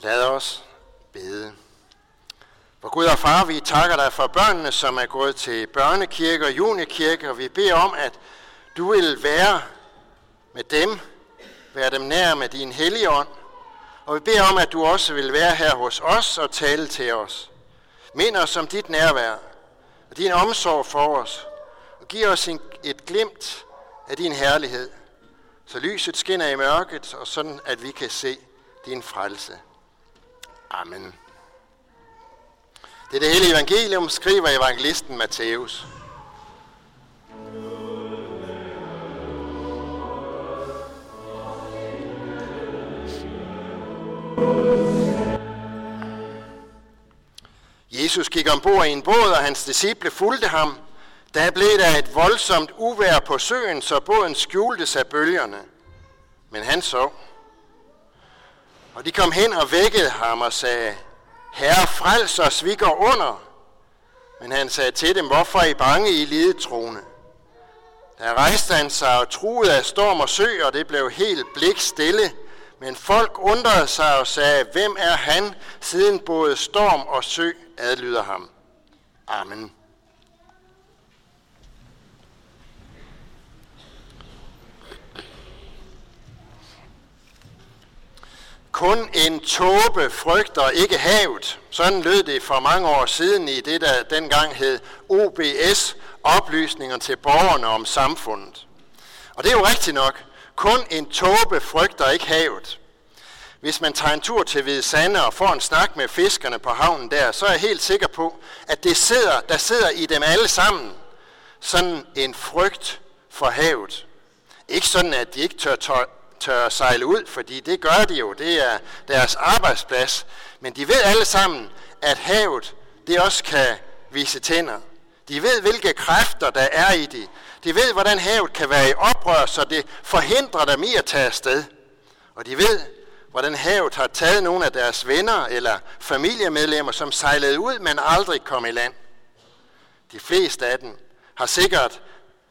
Lad os bede. For Gud og far, vi takker dig for børnene, som er gået til børnekirke og junikirke, og vi beder om, at du vil være med dem, være dem nær med din hellige ånd, og vi beder om, at du også vil være her hos os og tale til os. Mind os om dit nærvær og din omsorg for os, og giv os en, et glimt af din herlighed, så lyset skinner i mørket, og sådan at vi kan se din frelse. Amen. Det er det hele evangelium, skriver evangelisten Matthæus. Jesus gik ombord i en båd, og hans disciple fulgte ham. Da blev der et voldsomt uvær på søen, så båden skjulte sig bølgerne. Men han sov. Og de kom hen og vækkede ham og sagde, Herre, frels os, vi går under. Men han sagde til dem, hvorfor er I bange, I lidetroende? Der rejste han sig og truede af storm og sø, og det blev helt blik stille. Men folk undrede sig og sagde, hvem er han, siden både storm og sø adlyder ham. Amen. Kun en tåbe frygter ikke havet. Sådan lød det for mange år siden i det, der dengang hed OBS, oplysninger til borgerne om samfundet. Og det er jo rigtigt nok. Kun en tåbe frygter ikke havet. Hvis man tager en tur til Hvide Sande og får en snak med fiskerne på havnen der, så er jeg helt sikker på, at det sidder, der sidder i dem alle sammen sådan en frygt for havet. Ikke sådan, at de ikke tør, tør, sejle ud, fordi det gør de jo. Det er deres arbejdsplads. Men de ved alle sammen, at havet det også kan vise tænder. De ved, hvilke kræfter der er i det. De ved, hvordan havet kan være i oprør, så det forhindrer dem i at tage afsted. Og de ved, hvordan havet har taget nogle af deres venner eller familiemedlemmer, som sejlede ud, men aldrig kom i land. De fleste af dem har sikkert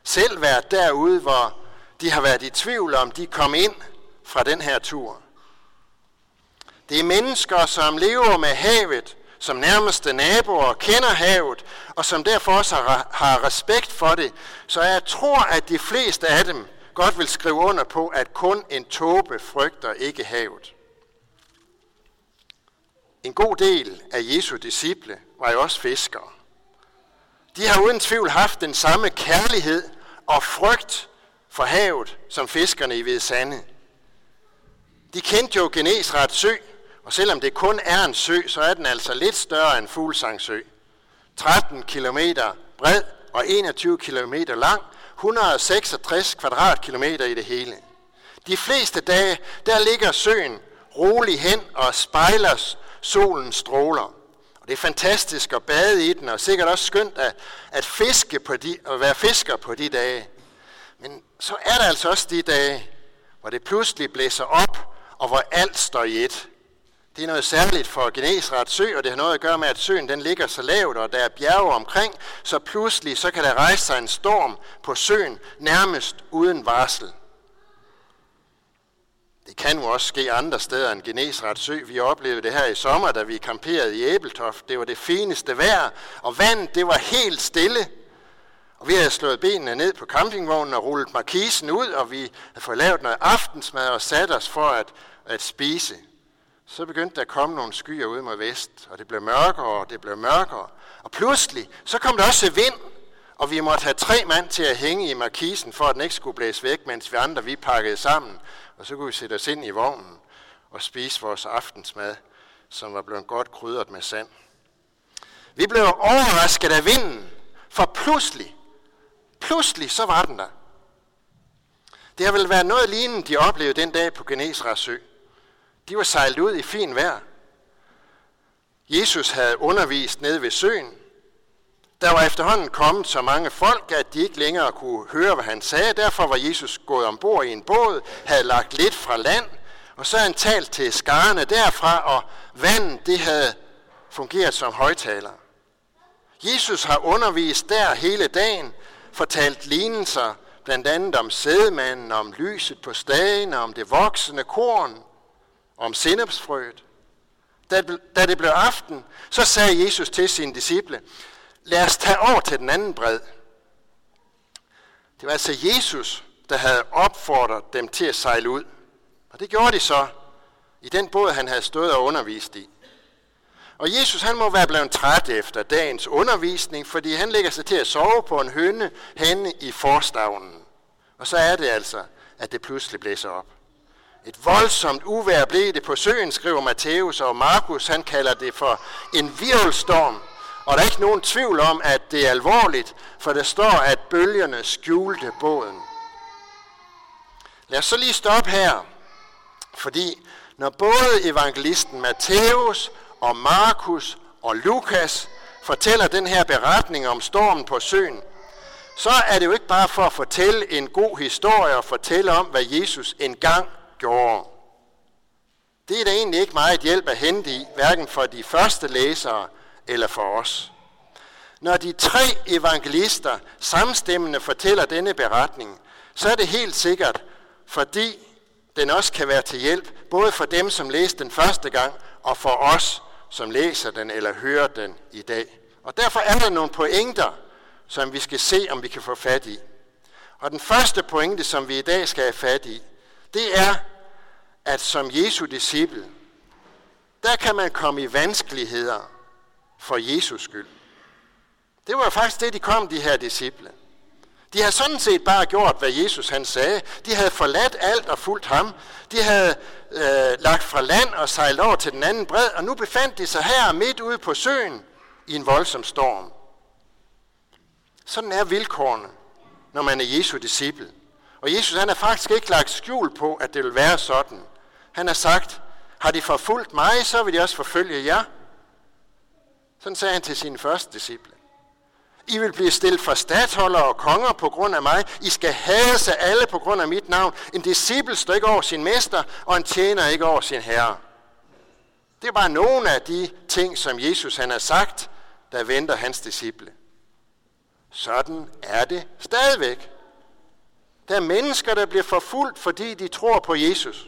selv været derude, hvor de har været i tvivl om, de kom ind fra den her tur. Det er mennesker, som lever med havet, som nærmeste naboer kender havet, og som derfor også har respekt for det. Så jeg tror, at de fleste af dem godt vil skrive under på, at kun en tåbe frygter ikke havet. En god del af Jesu disciple var jo også fiskere. De har uden tvivl haft den samme kærlighed og frygt for havet, som fiskerne i Hvide Sande. De kendte jo Genesret sø, og selvom det kun er en sø, så er den altså lidt større end Fuglsangsø. 13 km bred og 21 km lang, 166 kvadratkilometer i det hele. De fleste dage, der ligger søen rolig hen og spejler solen stråler. Og det er fantastisk at bade i den, og sikkert også skønt at, at, fiske på de, at være fisker på de dage. Men så er der altså også de dage, hvor det pludselig blæser op, og hvor alt står i et. Det er noget særligt for Genesrets sø, og det har noget at gøre med, at søen den ligger så lavt, og der er bjerge omkring, så pludselig så kan der rejse sig en storm på søen, nærmest uden varsel. Det kan jo også ske andre steder end Genesrets sø. Vi oplevede det her i sommer, da vi kamperede i Æbeltoft. Det var det fineste vejr, og vandet det var helt stille. Og vi havde slået benene ned på campingvognen og rullet markisen ud, og vi havde fået lavet noget aftensmad og sat os for at, at spise. Så begyndte der at komme nogle skyer ud mod vest, og det blev mørkere, og det blev mørkere. Og pludselig, så kom der også vind, og vi måtte have tre mand til at hænge i markisen, for at den ikke skulle blæse væk, mens vi andre vi pakkede sammen. Og så kunne vi sætte os ind i vognen og spise vores aftensmad, som var blevet godt krydret med sand. Vi blev overrasket af vinden, for pludselig, pludselig så var den der. Det har vel været noget lignende, de oplevede den dag på Genesrets sø. De var sejlet ud i fin vejr. Jesus havde undervist nede ved søen. Der var efterhånden kommet så mange folk, at de ikke længere kunne høre, hvad han sagde. Derfor var Jesus gået ombord i en båd, havde lagt lidt fra land, og så han talt til skarne derfra, og vandet det havde fungeret som højtaler. Jesus har undervist der hele dagen, fortalt lignelser, blandt andet om sædemanden, om lyset på stagen, om det voksende korn, om sennepsfrøet. Da, da det blev aften, så sagde Jesus til sine disciple, lad os tage over til den anden bred. Det var altså Jesus, der havde opfordret dem til at sejle ud. Og det gjorde de så i den båd, han havde stået og undervist i. Og Jesus han må være blevet træt efter dagens undervisning, fordi han lægger sig til at sove på en høne henne i forstavnen. Og så er det altså, at det pludselig blæser op. Et voldsomt uvær blev det på søen, skriver Matthæus, og Markus han kalder det for en virvelstorm. Og der er ikke nogen tvivl om, at det er alvorligt, for der står, at bølgerne skjulte båden. Lad os så lige stoppe her, fordi når både evangelisten Matthæus og Markus og Lukas fortæller den her beretning om stormen på søen, så er det jo ikke bare for at fortælle en god historie og fortælle om, hvad Jesus engang gjorde. Det er der egentlig ikke meget hjælp at hente i, hverken for de første læsere eller for os. Når de tre evangelister samstemmende fortæller denne beretning, så er det helt sikkert, fordi den også kan være til hjælp, både for dem, som læste den første gang, og for os, som læser den eller hører den i dag. Og derfor er der nogle pointer, som vi skal se, om vi kan få fat i. Og den første pointe, som vi i dag skal have fat i, det er, at som Jesu disciple, der kan man komme i vanskeligheder for Jesus skyld. Det var faktisk det, de kom, de her disciple. De havde sådan set bare gjort, hvad Jesus han sagde. De havde forladt alt og fulgt ham. De havde øh, lagt fra land og sejlet over til den anden bred, og nu befandt de sig her midt ude på søen i en voldsom storm. Sådan er vilkårene, når man er Jesu disciple. Og Jesus han har faktisk ikke lagt skjul på, at det vil være sådan. Han har sagt, har de forfulgt mig, så vil de også forfølge jer. Sådan sagde han til sine første disciple. I vil blive stillet for stattholder og konger på grund af mig. I skal hade sig alle på grund af mit navn. En disciple står ikke over sin mester, og en tjener ikke over sin herre. Det er bare nogle af de ting, som Jesus han har sagt, der venter hans disciple. Sådan er det stadigvæk. Der er mennesker, der bliver forfulgt, fordi de tror på Jesus.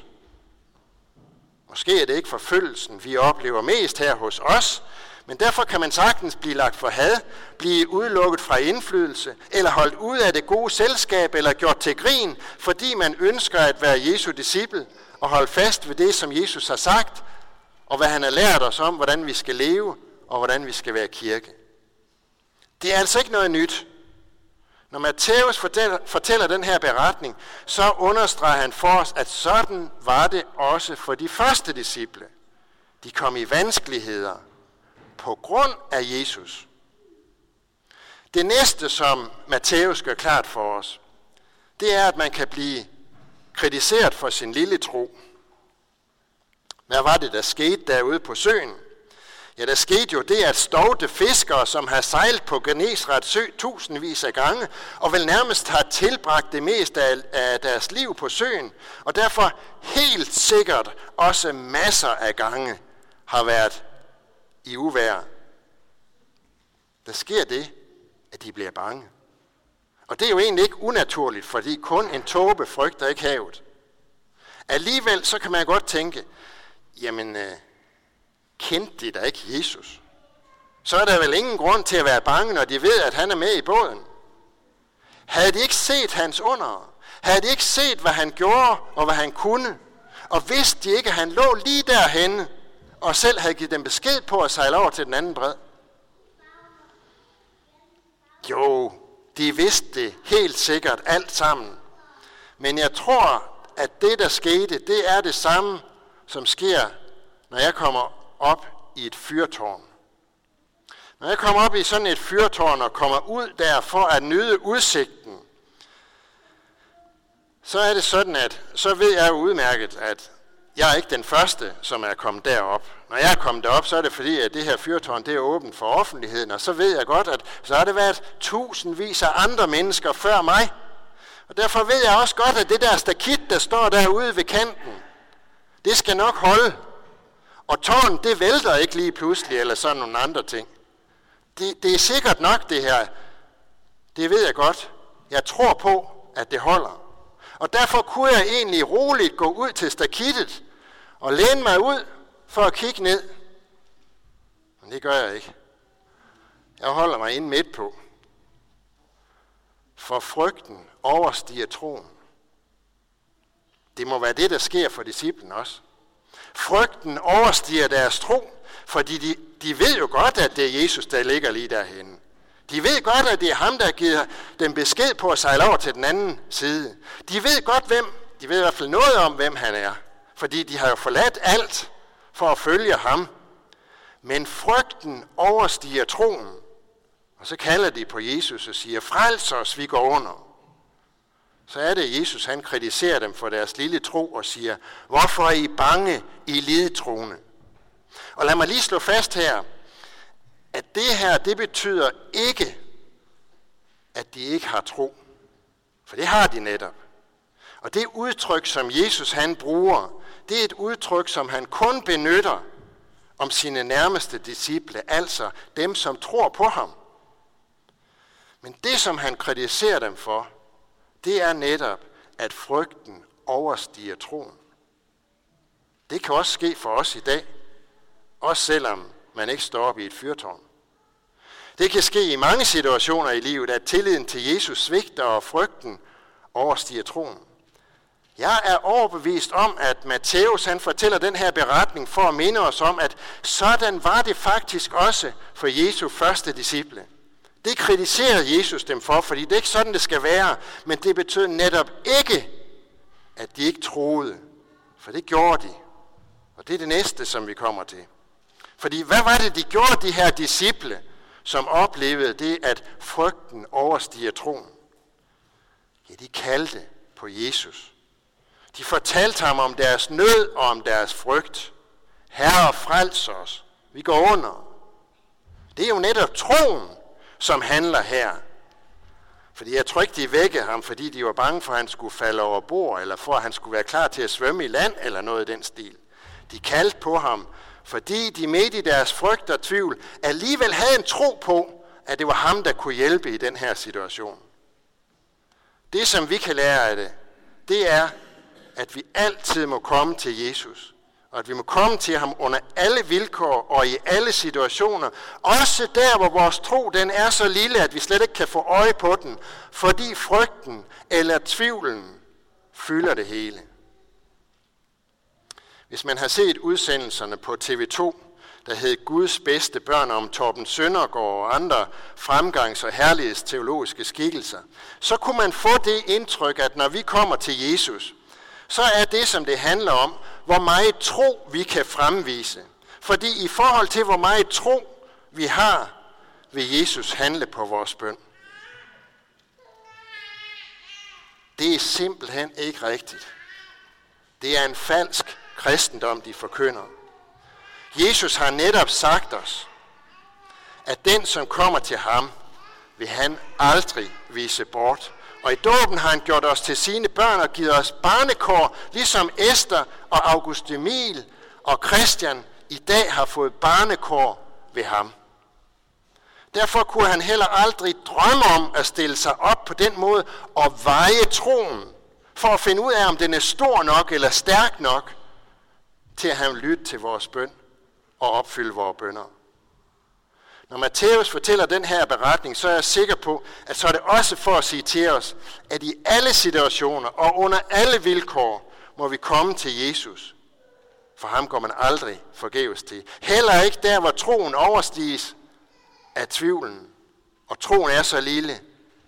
Måske er det ikke forfølgelsen, vi oplever mest her hos os, men derfor kan man sagtens blive lagt for had, blive udelukket fra indflydelse, eller holdt ud af det gode selskab, eller gjort til grin, fordi man ønsker at være Jesu disciple, og holde fast ved det, som Jesus har sagt, og hvad han har lært os om, hvordan vi skal leve, og hvordan vi skal være kirke. Det er altså ikke noget nyt. Når Matthæus fortæller, den her beretning, så understreger han for os, at sådan var det også for de første disciple. De kom i vanskeligheder på grund af Jesus. Det næste, som Matthæus gør klart for os, det er, at man kan blive kritiseret for sin lille tro. Hvad var det, der skete derude på søen? Ja, der skete jo det, at stovte fiskere, som har sejlet på Genesret sø tusindvis af gange, og vel nærmest har tilbragt det meste af deres liv på søen, og derfor helt sikkert også masser af gange har været i uvær. Der sker det, at de bliver bange. Og det er jo egentlig ikke unaturligt, fordi kun en tåbe frygter ikke havet. Alligevel så kan man godt tænke, jamen, øh, kendte de da ikke Jesus? Så er der vel ingen grund til at være bange, når de ved, at han er med i båden. Havde de ikke set hans under? Havde de ikke set, hvad han gjorde og hvad han kunne? Og vidste de ikke, at han lå lige derhenne og selv havde givet dem besked på at sejle over til den anden bred? Jo, de vidste det helt sikkert alt sammen. Men jeg tror, at det, der skete, det er det samme, som sker, når jeg kommer op i et fyrtårn. Når jeg kommer op i sådan et fyrtårn og kommer ud der for at nyde udsigten, så er det sådan, at så ved jeg udmærket, at jeg er ikke den første, som er kommet derop. Når jeg er kommet derop, så er det fordi, at det her fyrtårn det er åbent for offentligheden, og så ved jeg godt, at så har det været tusindvis af andre mennesker før mig. Og derfor ved jeg også godt, at det der stakit, der står derude ved kanten, det skal nok holde. Og tårn, det vælter ikke lige pludselig, eller sådan nogle andre ting. Det, det er sikkert nok det her. Det ved jeg godt. Jeg tror på, at det holder. Og derfor kunne jeg egentlig roligt gå ud til stakittet og læne mig ud for at kigge ned. Men det gør jeg ikke. Jeg holder mig ind midt på. For frygten overstiger troen. Det må være det, der sker for disciplen også. Frygten overstiger deres tro, fordi de, de ved jo godt, at det er Jesus, der ligger lige derhenne. De ved godt, at det er ham, der giver dem besked på at sejle over til den anden side. De ved godt, hvem, de ved i hvert fald noget om, hvem han er. Fordi de har jo forladt alt for at følge ham. Men frygten overstiger troen. Og så kalder de på Jesus og siger, frels os, vi går under. Så er det, Jesus han kritiserer dem for deres lille tro og siger, hvorfor er I bange, I lidetroende? Og lad mig lige slå fast her, at det her, det betyder ikke, at de ikke har tro. For det har de netop. Og det udtryk, som Jesus han bruger, det er et udtryk, som han kun benytter om sine nærmeste disciple, altså dem, som tror på ham. Men det, som han kritiserer dem for, det er netop, at frygten overstiger troen. Det kan også ske for os i dag, også selvom man ikke står op i et fyrtårn. Det kan ske i mange situationer i livet, at tilliden til Jesus svigter og frygten overstiger troen. Jeg er overbevist om, at Matthæus han fortæller den her beretning for at minde os om, at sådan var det faktisk også for Jesu første disciple. Det kritiserede Jesus dem for, fordi det er ikke sådan, det skal være. Men det betød netop ikke, at de ikke troede. For det gjorde de. Og det er det næste, som vi kommer til. Fordi hvad var det, de gjorde, de her disciple, som oplevede det, at frygten overstiger troen? Ja, de kaldte på Jesus. De fortalte ham om deres nød og om deres frygt. Herre, frels os. Vi går under. Det er jo netop troen, som handler her. Fordi jeg tror ikke, de vækkede ham, fordi de var bange for, at han skulle falde over bord, eller for, at han skulle være klar til at svømme i land, eller noget i den stil. De kaldte på ham, fordi de midt i deres frygt og tvivl alligevel havde en tro på, at det var ham, der kunne hjælpe i den her situation. Det, som vi kan lære af det, det er, at vi altid må komme til Jesus og at vi må komme til ham under alle vilkår og i alle situationer. Også der, hvor vores tro den er så lille, at vi slet ikke kan få øje på den, fordi frygten eller tvivlen fylder det hele. Hvis man har set udsendelserne på TV2, der hed Guds bedste børn om Torben Søndergaard og andre fremgangs- og herlighedsteologiske skikkelser, så kunne man få det indtryk, at når vi kommer til Jesus, så er det, som det handler om, hvor meget tro vi kan fremvise. Fordi i forhold til, hvor meget tro vi har, vil Jesus handle på vores bøn. Det er simpelthen ikke rigtigt. Det er en falsk kristendom, de forkynder. Jesus har netop sagt os, at den, som kommer til ham, vil han aldrig vise bort. Og i dåben har han gjort os til sine børn og givet os barnekår, ligesom Esther og August Emil og Christian i dag har fået barnekår ved ham. Derfor kunne han heller aldrig drømme om at stille sig op på den måde og veje troen, for at finde ud af, om den er stor nok eller stærk nok, til at han lytte til vores bøn og opfylde vores bønder. Når Matthæus fortæller den her beretning, så er jeg sikker på, at så er det også for at sige til os, at i alle situationer og under alle vilkår må vi komme til Jesus. For ham går man aldrig forgæves til. Heller ikke der, hvor troen overstiges af tvivlen. Og troen er så lille,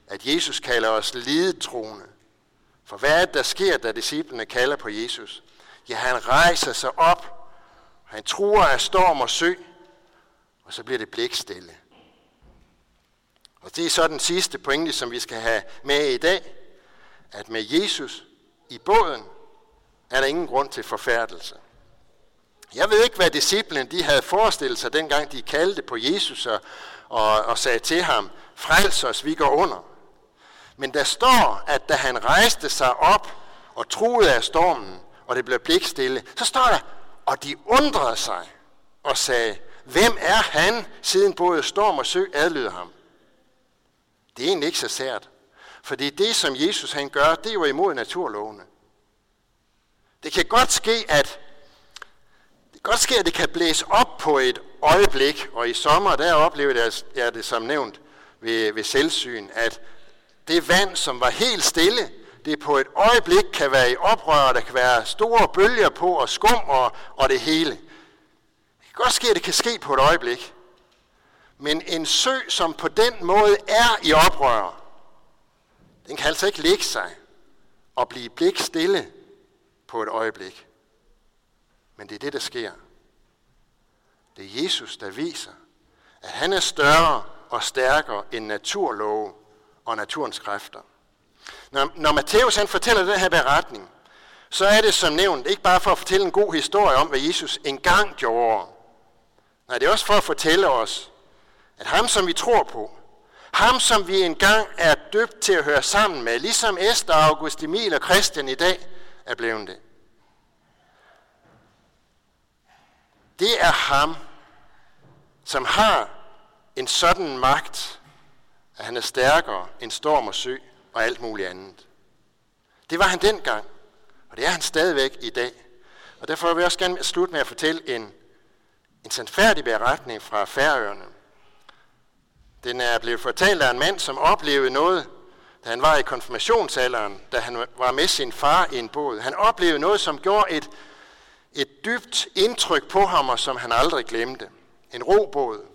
at Jesus kalder os lidetroende. For hvad er det, der sker, da disciplene kalder på Jesus? Ja, han rejser sig op. Han truer af storm og sø og så bliver det blikstille. Og det er så den sidste pointe, som vi skal have med i dag, at med Jesus i båden er der ingen grund til forfærdelse. Jeg ved ikke, hvad disciplen de havde forestillet sig, dengang de kaldte på Jesus og, og, og sagde til ham, frels os, vi går under. Men der står, at da han rejste sig op og truede af stormen, og det blev blikstille, så står der, og de undrede sig og sagde, Hvem er han, siden både storm og sø adlyder ham? Det er egentlig ikke så sært. For det er det, som Jesus han gør, det er jo imod naturlovene. Det kan godt ske, at det kan godt ske, at det kan blæse op på et øjeblik, og i sommer der oplevede jeg det som nævnt ved, ved selvsyn, at det vand, som var helt stille, det på et øjeblik kan være i oprør, der kan være store bølger på og skum og, og det hele. Godt ske, at det kan ske på et øjeblik. Men en sø, som på den måde er i oprør, den kan altså ikke lægge sig og blive blik stille på et øjeblik. Men det er det, der sker. Det er Jesus, der viser, at han er større og stærkere end naturlove og naturens kræfter. Når, når Matthæus han fortæller den her beretning, så er det som nævnt ikke bare for at fortælle en god historie om, hvad Jesus engang gjorde. Nej, det er også for at fortælle os, at ham, som vi tror på, ham, som vi engang er døbt til at høre sammen med, ligesom Esther, August Emil og Christian i dag er blevet det. Det er ham, som har en sådan magt, at han er stærkere end storm og sø og alt muligt andet. Det var han dengang, og det er han stadigvæk i dag. Og derfor vil jeg også gerne slutte med at fortælle en, en sandfærdig beretning fra Færøerne. Den er blevet fortalt af en mand, som oplevede noget, da han var i konfirmationsalderen, da han var med sin far i en båd. Han oplevede noget, som gjorde et, et dybt indtryk på ham, og som han aldrig glemte. En robåd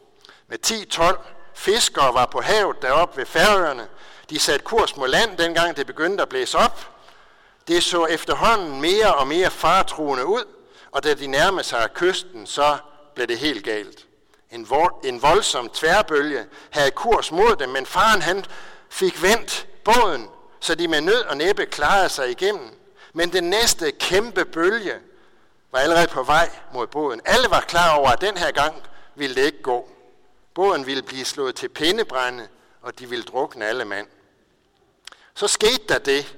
med 10-12 fiskere var på havet deroppe ved Færøerne. De satte kurs mod land, dengang det begyndte at blæse op. Det så efterhånden mere og mere fartruende ud, og da de nærmede sig kysten, så blev det helt galt. En, en voldsom tværbølge havde kurs mod dem, men faren han fik vendt båden, så de med nød og næppe klarede sig igennem. Men den næste kæmpe bølge var allerede på vej mod båden. Alle var klar over, at den her gang ville det ikke gå. Båden ville blive slået til pindebrænde, og de ville drukne alle mand. Så skete der det,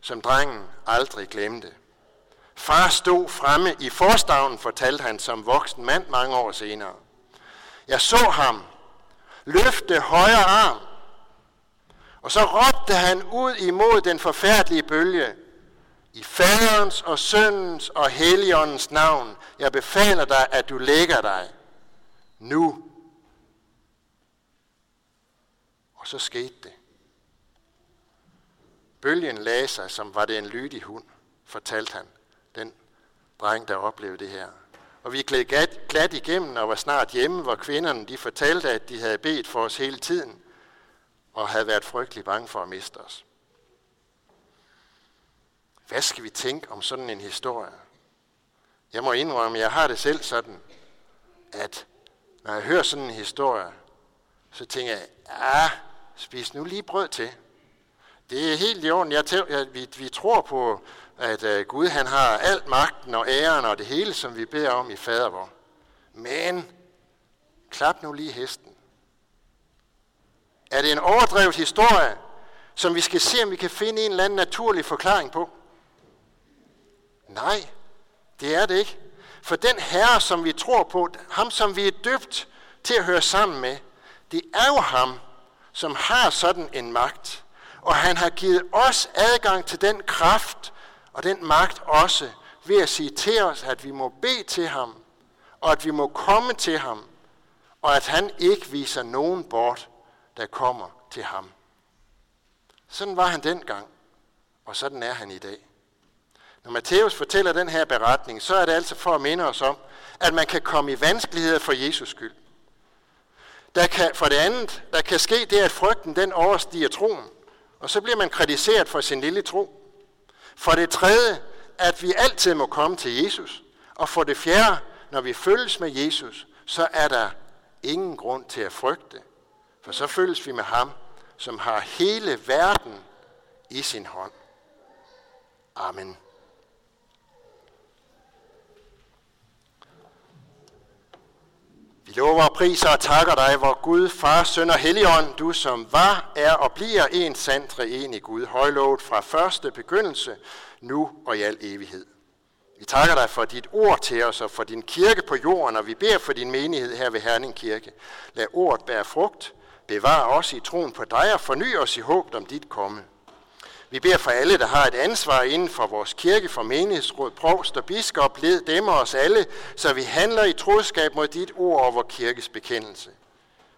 som drengen aldrig glemte. Far stod fremme i forstavnen, fortalte han som voksen mand mange år senere. Jeg så ham løfte højre arm, og så råbte han ud imod den forfærdelige bølge. I faderens og søndens og heligåndens navn, jeg befaler dig, at du lægger dig nu. Og så skete det. Bølgen lagde sig, som var det en lydig hund, fortalte han, den dreng, der oplevede det her. Og vi gled glat, glat igennem og var snart hjemme, hvor kvinderne de fortalte, at de havde bedt for os hele tiden, og havde været frygtelig bange for at miste os. Hvad skal vi tænke om sådan en historie? Jeg må indrømme, at jeg har det selv sådan, at når jeg hører sådan en historie, så tænker jeg, ah, spis nu lige brød til. Det er helt i orden. Jeg tæv, jeg, vi, vi tror på, at øh, Gud han har alt magten og æren og det hele, som vi beder om i fadervor. Men klap nu lige hesten. Er det en overdrevet historie, som vi skal se, om vi kan finde en eller anden naturlig forklaring på? Nej, det er det ikke. For den herre, som vi tror på, ham som vi er døbt til at høre sammen med, det er jo ham, som har sådan en magt. Og han har givet os adgang til den kraft og den magt også ved at sige til os, at vi må bede til ham, og at vi må komme til ham, og at han ikke viser nogen bort, der kommer til ham. Sådan var han dengang, og sådan er han i dag. Når Matthæus fortæller den her beretning, så er det altså for at minde os om, at man kan komme i vanskeligheder for Jesus skyld. Der kan, for det andet, der kan ske det, at frygten den overstiger troen, og så bliver man kritiseret for sin lille tro. For det tredje, at vi altid må komme til Jesus. Og for det fjerde, når vi følges med Jesus, så er der ingen grund til at frygte. For så følges vi med ham, som har hele verden i sin hånd. Amen. Vi lover og priser og takker dig, hvor Gud, Far, Søn og Helligånd, du som var, er og bliver en sand i Gud, højlovet fra første begyndelse, nu og i al evighed. Vi takker dig for dit ord til os og for din kirke på jorden, og vi beder for din menighed her ved Herning Kirke. Lad ordet bære frugt, bevar os i troen på dig og forny os i håb om dit komme. Vi beder for alle, der har et ansvar inden for vores kirke, for menighedsråd, provst og biskop, led dem og os alle, så vi handler i troskab mod dit ord og vor kirkes bekendelse.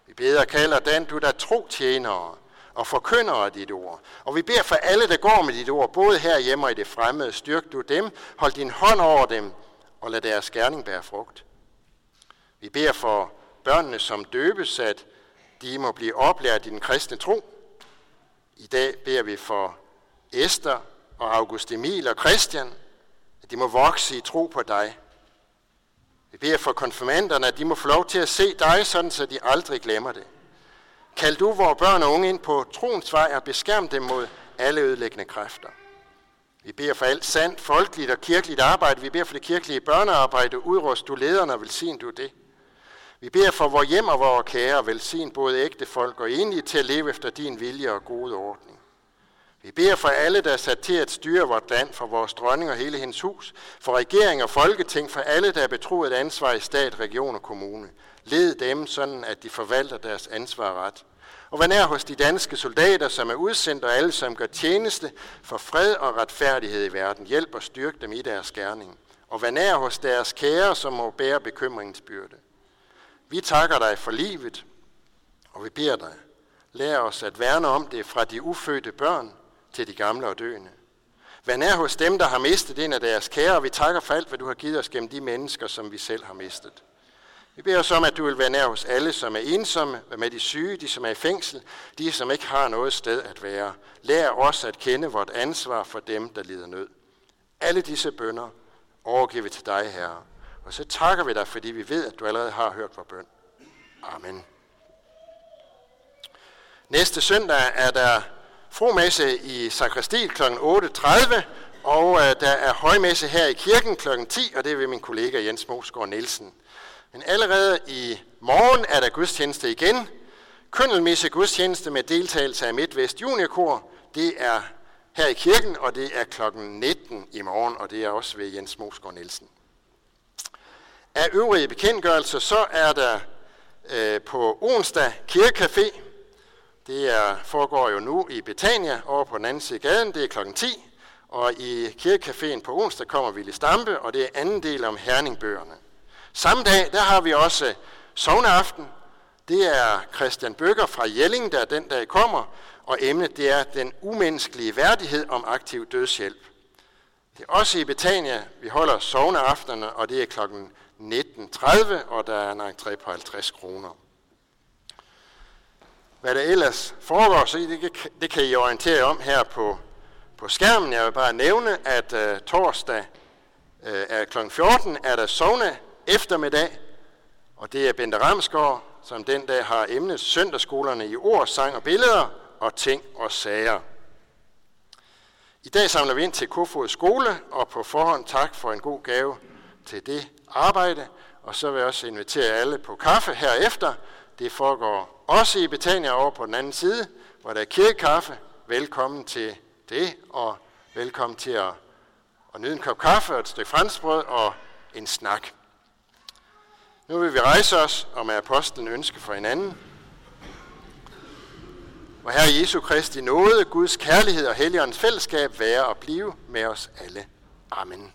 Vi beder og kalder den, du der tro tjenere og forkynder af dit ord. Og vi beder for alle, der går med dit ord, både her hjemme og i det fremmede. Styrk du dem, hold din hånd over dem, og lad deres gerning bære frugt. Vi beder for børnene, som døbes, at de må blive oplært i den kristne tro. I dag beder vi for Esther og August Emil og Christian, at de må vokse i tro på dig. Vi beder for konfirmanderne, at de må få lov til at se dig, sådan så de aldrig glemmer det. Kald du vores børn og unge ind på troens vej og beskærm dem mod alle ødelæggende kræfter. Vi beder for alt sandt, folkeligt og kirkeligt arbejde. Vi beder for det kirkelige børnearbejde. Udrust du lederne og velsign du det. Vi beder for vores hjem og vores kære, velsign både ægte folk og enlige til at leve efter din vilje og gode ordning. Vi beder for alle, der er sat til at styre vort land, for vores dronning og hele hendes hus, for regering og folketing, for alle, der er betroet et ansvar i stat, region og kommune. Led dem sådan, at de forvalter deres ansvar ret. Og vær nær hos de danske soldater, som er udsendt, og alle, som gør tjeneste for fred og retfærdighed i verden. Hjælp og styrk dem i deres gerning. Og vær nær hos deres kære, som må bære bekymringens byrde. Vi takker dig for livet, og vi beder dig, lær os at værne om det fra de ufødte børn til de gamle og døende. Vær nær hos dem, der har mistet en af deres kære, og vi takker for alt, hvad du har givet os gennem de mennesker, som vi selv har mistet. Vi beder os om, at du vil være nær hos alle, som er ensomme, med de syge, de som er i fængsel, de som ikke har noget sted at være. Lær os at kende vort ansvar for dem, der lider nød. Alle disse bønder overgiver vi til dig, Herre. Og så takker vi dig, fordi vi ved, at du allerede har hørt vores bøn. Amen. Næste søndag er der fromesse i sakristiet kl. 8.30, og øh, der er højmesse her i kirken kl. 10, og det er ved min kollega Jens Mosgaard Nielsen. Men allerede i morgen er der gudstjeneste igen. Køndelmisse gudstjeneste med deltagelse af Midtvest Juniorkor. Det er her i kirken, og det er klokken 19 i morgen, og det er også ved Jens Mosgaard Nielsen. Af øvrige bekendtgørelser, så er der øh, på onsdag kirkecafé. Det er, foregår jo nu i Betania over på den anden side af gaden. Det er klokken 10. Og i kirkecaféen på onsdag kommer Ville Stampe, og det er anden del om herningbøgerne. Samme dag, der har vi også sovneaften. Det er Christian Bøger fra Jelling, der den dag kommer, og emnet det er den umenneskelige værdighed om aktiv dødshjælp. Det er også i Betania, vi holder sovneaftenerne, og det er kl. 19.30, og der er en entré på 50 kroner. Hvad der ellers foregår, så det, det kan I orientere om her på, på skærmen. Jeg vil bare nævne, at uh, torsdag uh, kl. 14 er der sovne eftermiddag, og det er Bente Ramsgaard, som den dag har emnet søndagsskolerne i ord, sang og billeder og ting og sager. I dag samler vi ind til Kofod skole, og på forhånd tak for en god gave til det arbejde, og så vil jeg også invitere alle på kaffe herefter. Det foregår også i Betania over på den anden side, hvor der er kirkekaffe. Velkommen til det, og velkommen til at, at nyde en kop kaffe og et stykke franskbrød og en snak. Nu vil vi rejse os og med apostlen ønske for hinanden. Og Herre Jesu Kristi nåde, Guds kærlighed og Helligåndens fællesskab være og blive med os alle. Amen.